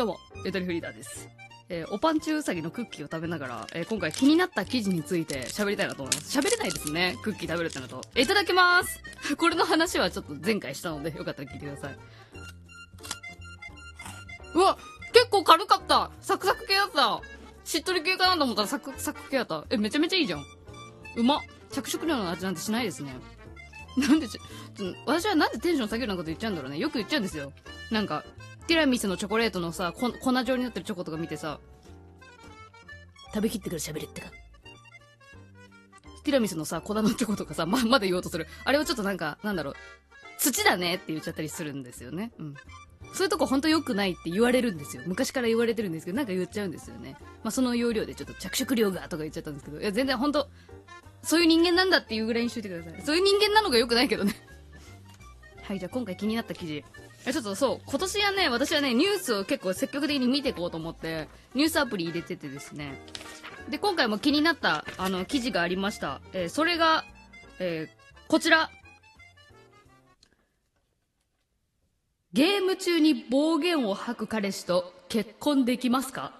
どうも、ゆとりフリーダーです。えーおパンチウサギのクッキーを食べながら、えー今回気になった記事について喋りたいなと思います。喋れないですね。クッキー食べるってなると。いただきます これの話はちょっと前回したので、よかったら聞いてください。うわ結構軽かったサクサク系だったしっとり系かなと思ったらサクサク系だった。え、めちゃめちゃいいじゃん。うま着色料の味なんてしないですね。なんでちょ、ち私はなんでテンション下げるようなこと言っちゃうんだろうね。よく言っちゃうんですよ。なんか、ティラミスのチョコレートのさ、こ粉状になってるチョコとか見てさ、食べきってから喋れってか。ティラミスのさ、粉のチョコとかさ、ま、まだ言おうとする。あれをちょっとなんか、なんだろう、土だねって言っちゃったりするんですよね。うん。そういうとこほんと良くないって言われるんですよ。昔から言われてるんですけど、なんか言っちゃうんですよね。まあ、その要領でちょっと着色料がとか言っちゃったんですけど、いや、全然ほんと、そういう人間なんだっていうぐらいにしといてください。そういう人間なのが良くないけどね。はい、じゃあ今回気になった記事。えちょっとそう、今年はね、私はね、ニュースを結構積極的に見ていこうと思って、ニュースアプリ入れててですね。で、今回も気になった、あの、記事がありました。えーそれが、えーこちら。ゲーム中に暴言を吐く彼氏と結婚できますか？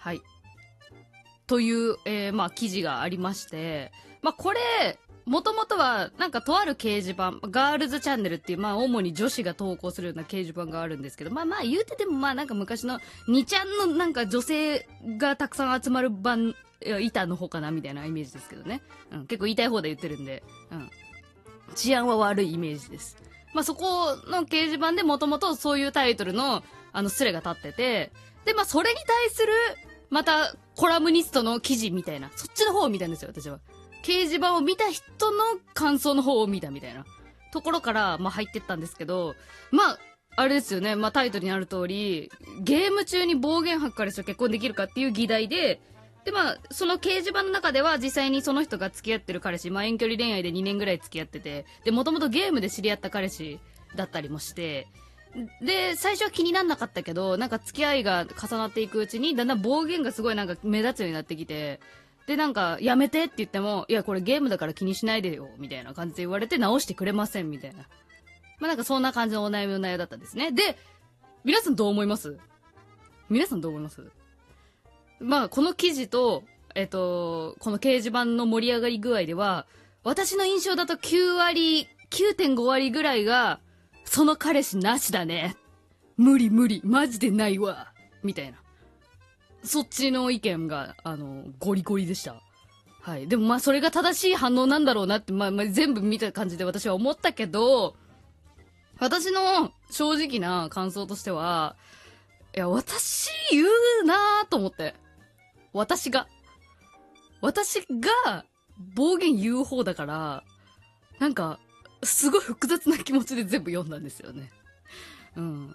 はい。という、えーまあ、記事がありまして、まあ、これ、もともとは、なんかとある掲示板、ガールズチャンネルっていう、まあ、主に女子が投稿するような掲示板があるんですけど、まあまあ、言うてても、まあ、なんか昔の、2ちゃんのなんか女性がたくさん集まる版、板の方かなみたいなイメージですけどね。うん、結構言いたい方で言ってるんで、うん。治安は悪いイメージです。まあ、そこの掲示板でもともとそういうタイトルの、あの、スレが立ってて、で、まあ、それに対する、また、コラムニストの記事みたいな、そっちの方を見たんですよ、私は。掲示板を見た人の感想の方を見たみたいなところから、まあ、入ってったんですけど、まあ、あれですよね、まあ、タイトルにある通り、ゲーム中に暴言吐く彼氏と結婚できるかっていう議題で、で、まあ、その掲示板の中では実際にその人が付き合ってる彼氏、まあ、遠距離恋愛で2年ぐらい付き合ってて、で、もともとゲームで知り合った彼氏だったりもして、で、最初は気になんなかったけど、なんか付き合いが重なっていくうちに、だんだん暴言がすごいなんか目立つようになってきて、で、なんか、やめてって言っても、いや、これゲームだから気にしないでよ、みたいな感じで言われて直してくれません、みたいな。まあなんかそんな感じのお悩みの内容だったんですね。で、皆さんどう思います？皆さんどう思います？まあ、この記事と、えっと、この掲示板の盛り上がり具合では、私の印象だと9割、9.5割ぐらいが、その彼氏なしだね。無理無理、マジでないわ。みたいな。そっちの意見が、あの、ゴリゴリでした。はい。でもまあ、それが正しい反応なんだろうなって、まあ、まあ、全部見た感じで私は思ったけど、私の正直な感想としては、いや、私言うなぁと思って。私が。私が暴言言う方だから、なんか、すごい複雑な気持ちで全部読んだんですよね。うん。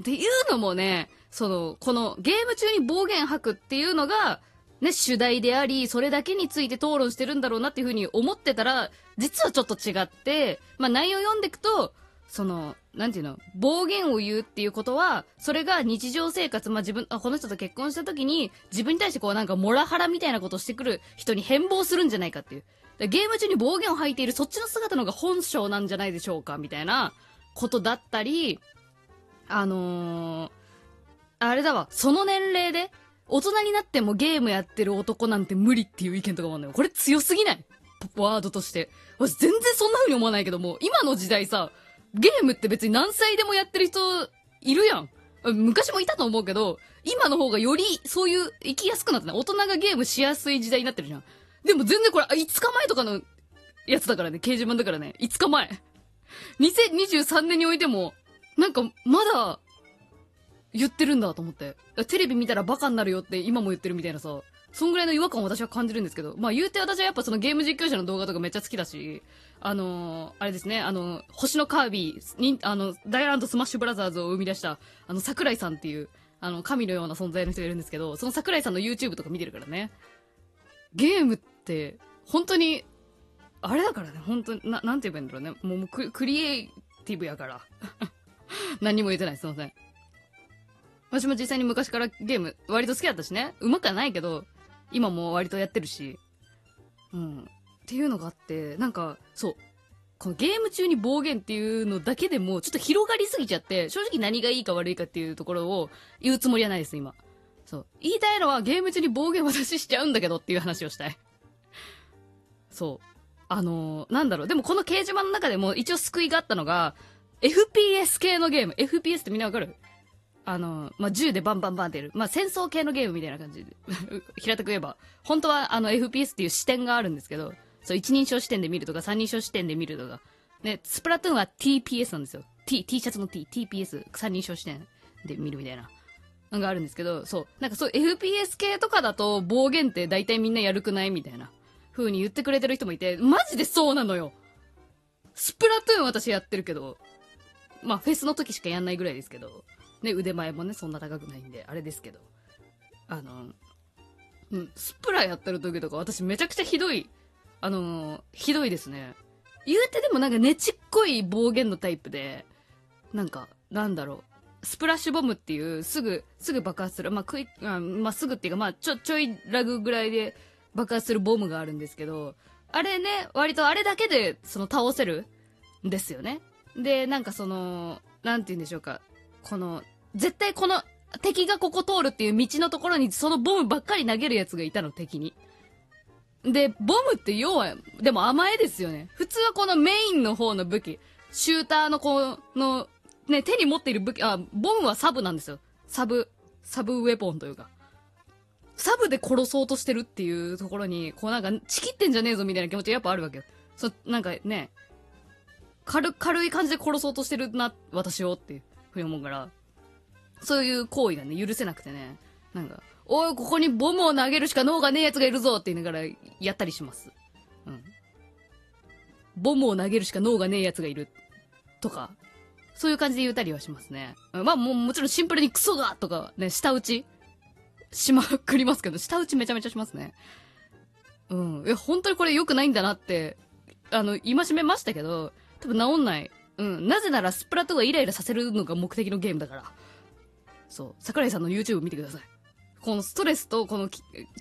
っていうのもね、その、このゲーム中に暴言吐くっていうのが、ね、主題であり、それだけについて討論してるんだろうなっていうふうに思ってたら、実はちょっと違って、まあ内容読んでいくと、その、なんていうの、暴言を言うっていうことは、それが日常生活、まあ自分、あ、この人と結婚した時に、自分に対してこうなんかモラハラみたいなことをしてくる人に変貌するんじゃないかっていう。ゲーム中に暴言を吐いているそっちの姿の方が本性なんじゃないでしょうかみたいなことだったり、あのー、あれだわ、その年齢で、大人になってもゲームやってる男なんて無理っていう意見とかもあるのよ。これ強すぎない？ワードとして。私全然そんな風に思わないけども、今の時代さ、ゲームって別に何歳でもやってる人いるやん。昔もいたと思うけど、今の方がよりそういう生きやすくなってない？大人がゲームしやすい時代になってるじゃん。でも全然これ、5日前とかのやつだからね、掲示板だからね、5日前。2023年においても、なんかまだ言ってるんだと思って。テレビ見たらバカになるよって今も言ってるみたいなさ、そんぐらいの違和感を私は感じるんですけど、まあ言うて私はやっぱそのゲーム実況者の動画とかめっちゃ好きだし、あのーあれですね、あの星のカービィ、に、あの、ダイヤランドスマッシュブラザーズを生み出した、あの、桜井さんっていう、あの、神のような存在の人がいるんですけど、その桜井さんの YouTube とか見てるからね。ゲームって、本当に、あれだからね、本当に、な、なんて言えばいいんだろうね。もうもうク、リエイティブやから。何も言ってない、すいません。私も実際に昔からゲーム割と好きだったしね。うまくはないけど、今も割とやってるし。うん。っていうのがあって、なんか、そう。このゲーム中に暴言っていうのだけでも、ちょっと広がりすぎちゃって、正直何がいいか悪いかっていうところを言うつもりはないです、今。そう。言いたいのはゲーム中に暴言私しちゃうんだけどっていう話をしたい。そう。あのー、なんだろう。でもこの掲示板の中でも一応救いがあったのが、FPS 系のゲーム。FPS ってみんなわかる？あの、まあ、銃でバンバンバンってやる。まあ、戦争系のゲームみたいな感じで。平たく言えば。本当はあの FPS っていう視点があるんですけど、そう、一人称視点で見るとか、三人称視点で見るとか。ね、スプラトゥーンは TPS なんですよ。T、T シャツの T、TPS、三人称視点で見るみたいな。のがあるんですけど、そう。なんかそう、FPS 系とかだと暴言って大体みんなやるくないみたいな。風に言ってくれてる人もいて、マジでそうなのよ。スプラトゥーン私やってるけど、まあフェスの時しかやんないぐらいですけど、ね、腕前もね、そんな高くないんで、あれですけど。あの、うん、スプラやってる時とか私めちゃくちゃひどい、あのひどいですね。言うてでもなんかねちっこい暴言のタイプで、なんか、なんだろう。スプラッシュボムっていう、すぐ、すぐ爆発する。まあ、クイあまあ、すぐっていうか、まあ、ちょ、ちょいラグぐらいで爆発するボムがあるんですけど、あれね、割とあれだけで、その、倒せるんですよね。で、なんかその、なんて言うんでしょうか。この、絶対この、敵がここ通るっていう道のところにそのボムばっかり投げるやつがいたの、敵に。で、ボムって要は、でも甘えですよね。普通はこのメインの方の武器、シューターのこの、ね、手に持っている武器、あ、ボムはサブなんですよ。サブ、サブウェポンというか。サブで殺そうとしてるっていうところに、こうなんか、チキってんじゃねえぞみたいな気持ちやっぱあるわけよ。そ、なんかね、軽、軽い感じで殺そうとしてるな、私をっていうふうに思うから、そういう行為がね、許せなくてね、なんか、おい、ここにボムを投げるしか脳がねえ奴がいるぞって言いながら、やったりします。うん。ボムを投げるしか脳がねえ奴がいる。とか、そういう感じで言ったりはしますね。まあもうもちろんシンプルにクソがとかね、舌打ちしまくりますけど、舌打ちめちゃめちゃしますね。うん。え、本当にこれ良くないんだなって、あの、戒めましたけど、多分治んない。うん。なぜならスプラトゥーがイライラさせるのが目的のゲームだから。そう。桜井さんの YouTube 見てください。このストレスと、この、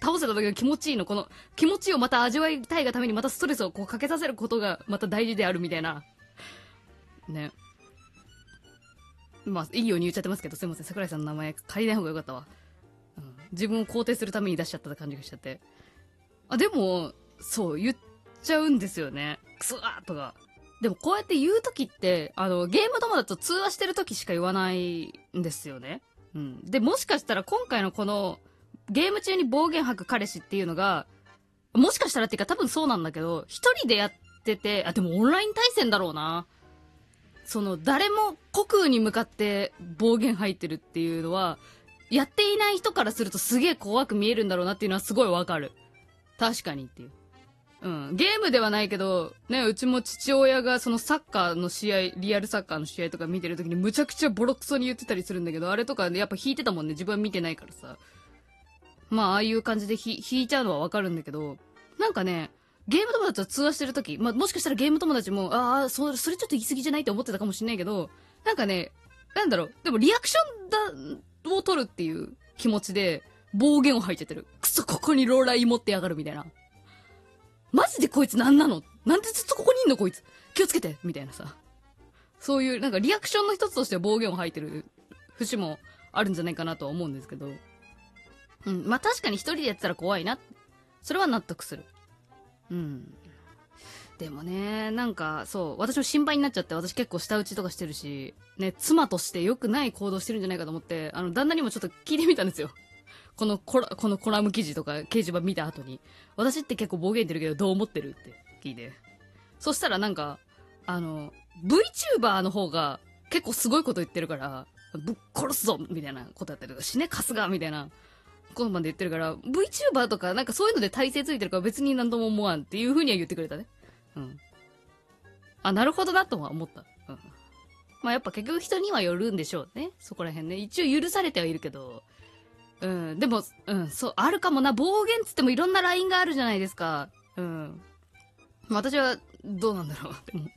倒せた時の気持ちいいの、この気持ちをまた味わいたいがためにまたストレスをこうかけさせることがまた大事であるみたいな。ね。まあ、いいように言っちゃってますけど、すいません。桜井さんの名前借りない方がよかったわ。うん、自分を肯定するために出しちゃった感じがしちゃって。あ、でも、そう、言っちゃうんですよね。クソーとか。でもこうやって言う時って、あの、ゲーム友達と通話してる時しか言わないんですよね。うん。で、もしかしたら今回のこの、ゲーム中に暴言吐く彼氏っていうのが、もしかしたらっていうか多分そうなんだけど、一人でやってて、あ、でもオンライン対戦だろうな。その、誰も虚空に向かって暴言吐いてるっていうのは、やっていない人からするとすげえ怖く見えるんだろうなっていうのはすごいわかる。確かにっていう。うん。ゲームではないけど、ね、うちも父親がそのサッカーの試合、リアルサッカーの試合とか見てるときにむちゃくちゃボロクソに言ってたりするんだけど、あれとかねやっぱ弾いてたもんね。自分は見てないからさ。まあ、ああいう感じで弾いちゃうのはわかるんだけど、なんかね、ゲーム友達と通話してるとき、まあ、もしかしたらゲーム友達も、ああ、それちょっと言い過ぎじゃないって思ってたかもしんないけど、なんかね、なんだろう、でもリアクションだ、を取るっていう気持ちで、暴言を吐いちゃってる。くそ、ここにローラー持ってやがるみたいな。マジでこいつ何なの？なんでずっとここにいんのこいつ？気をつけてみたいなさ。そういう、なんかリアクションの一つとして暴言を吐いてる節もあるんじゃないかなとは思うんですけど。うん。まあ、確かに一人でやってたら怖いな。それは納得する。うん。でもね、なんか、そう、私も心配になっちゃって、私結構舌打ちとかしてるし、ね、妻として良くない行動してるんじゃないかと思って、あの、旦那にもちょっと聞いてみたんですよ。このコラ、このコラム記事とか掲示板見た後に、私って結構暴言言ってるけどどう思ってるって聞いて。そしたらなんか、あの、VTuber の方が結構すごいこと言ってるから、ぶっ殺すぞみたいなことやったりとか、死ね、カスがみたいな、このまで言ってるから、VTuber とかなんかそういうので体勢ついてるから別になんとも思わんっていう風には言ってくれたね。うん。あ、なるほどなとは思った。うん。まあやっぱ結局人にはよるんでしょうね。そこら辺ね。一応許されてはいるけど、うん、でも、うん、そう、あるかもな。暴言つってもいろんなラインがあるじゃないですか。うん。私は、どうなんだろう。でも、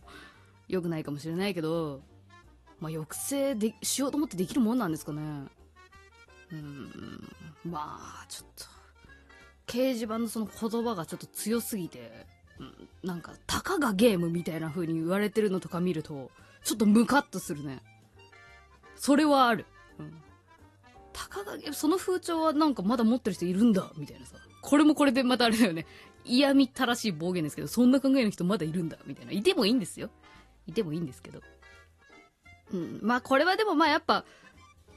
良くないかもしれないけど、まあ、抑制でしようと思ってできるもんなんですかね。うん、まあ、ちょっと、掲示板のその言葉がちょっと強すぎて、なんか、たかがゲームみたいな風に言われてるのとか見ると、ちょっとムカッとするね。それはある。うん。たかがゲーム、その風潮はなんかまだ持ってる人いるんだ、みたいなさ。これもこれでまたあれだよね。嫌みったらしい暴言ですけど、そんな考えの人まだいるんだ、みたいな。いてもいいんですよ。いてもいいんですけど。うん。まあこれはでもまあやっぱ、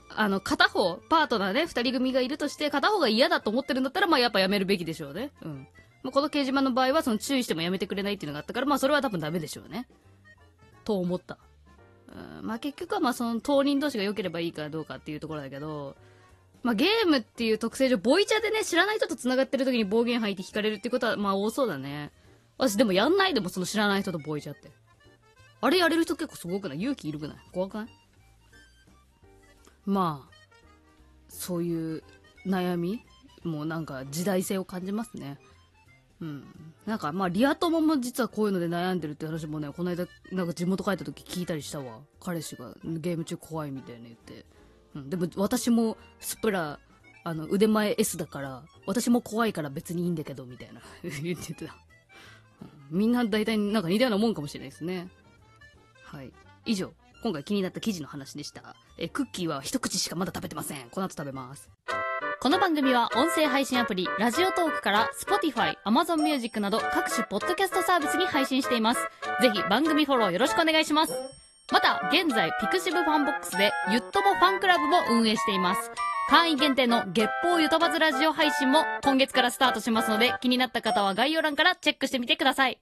あの、片方、パートナーね、二人組がいるとして、片方が嫌だと思ってるんだったら、まあやっぱやめるべきでしょうね。うん。まあ、この掲示板の場合は、その注意してもやめてくれないっていうのがあったから、まあそれは多分ダメでしょうね。と思った。うん、まあ結局はまあその当人同士が良ければいいかどうかっていうところだけど、まあゲームっていう特性上、ボイチャでね、知らない人と繋がってる時に暴言吐いて聞かれるってことは、まあ多そうだね。私でもやんないでもその知らない人とボイチャって。あれやれる人結構すごくない？勇気いるくない？怖くない？まあ、そういう悩みもうなんか時代性を感じますね。うん。なんかまあリア友も実はこういうので悩んでるって話もね、この間なんか地元帰った時聞いたりしたわ。彼氏がゲーム中怖いみたいな言って。うん。でも私もスプラ、あの腕前 S だから、私も怖いから別にいいんだけど、みたいな 言ってた。うんみんな大体なんか似たようなもんかもしれないですね。はい。以上、今回気になった記事の話でした。え、クッキーは一口しかまだ食べてません。この後食べます。この番組は音声配信アプリ、ラジオトークから Spotify、Amazon Music など各種ポッドキャストサービスに配信しています。ぜひ番組フォローよろしくお願いします。また、現在、ピクシブファンボックスで、ゆっともファンクラブも運営しています。会員限定の月報ゆとばずラジオ配信も今月からスタートしますので、気になった方は概要欄からチェックしてみてください。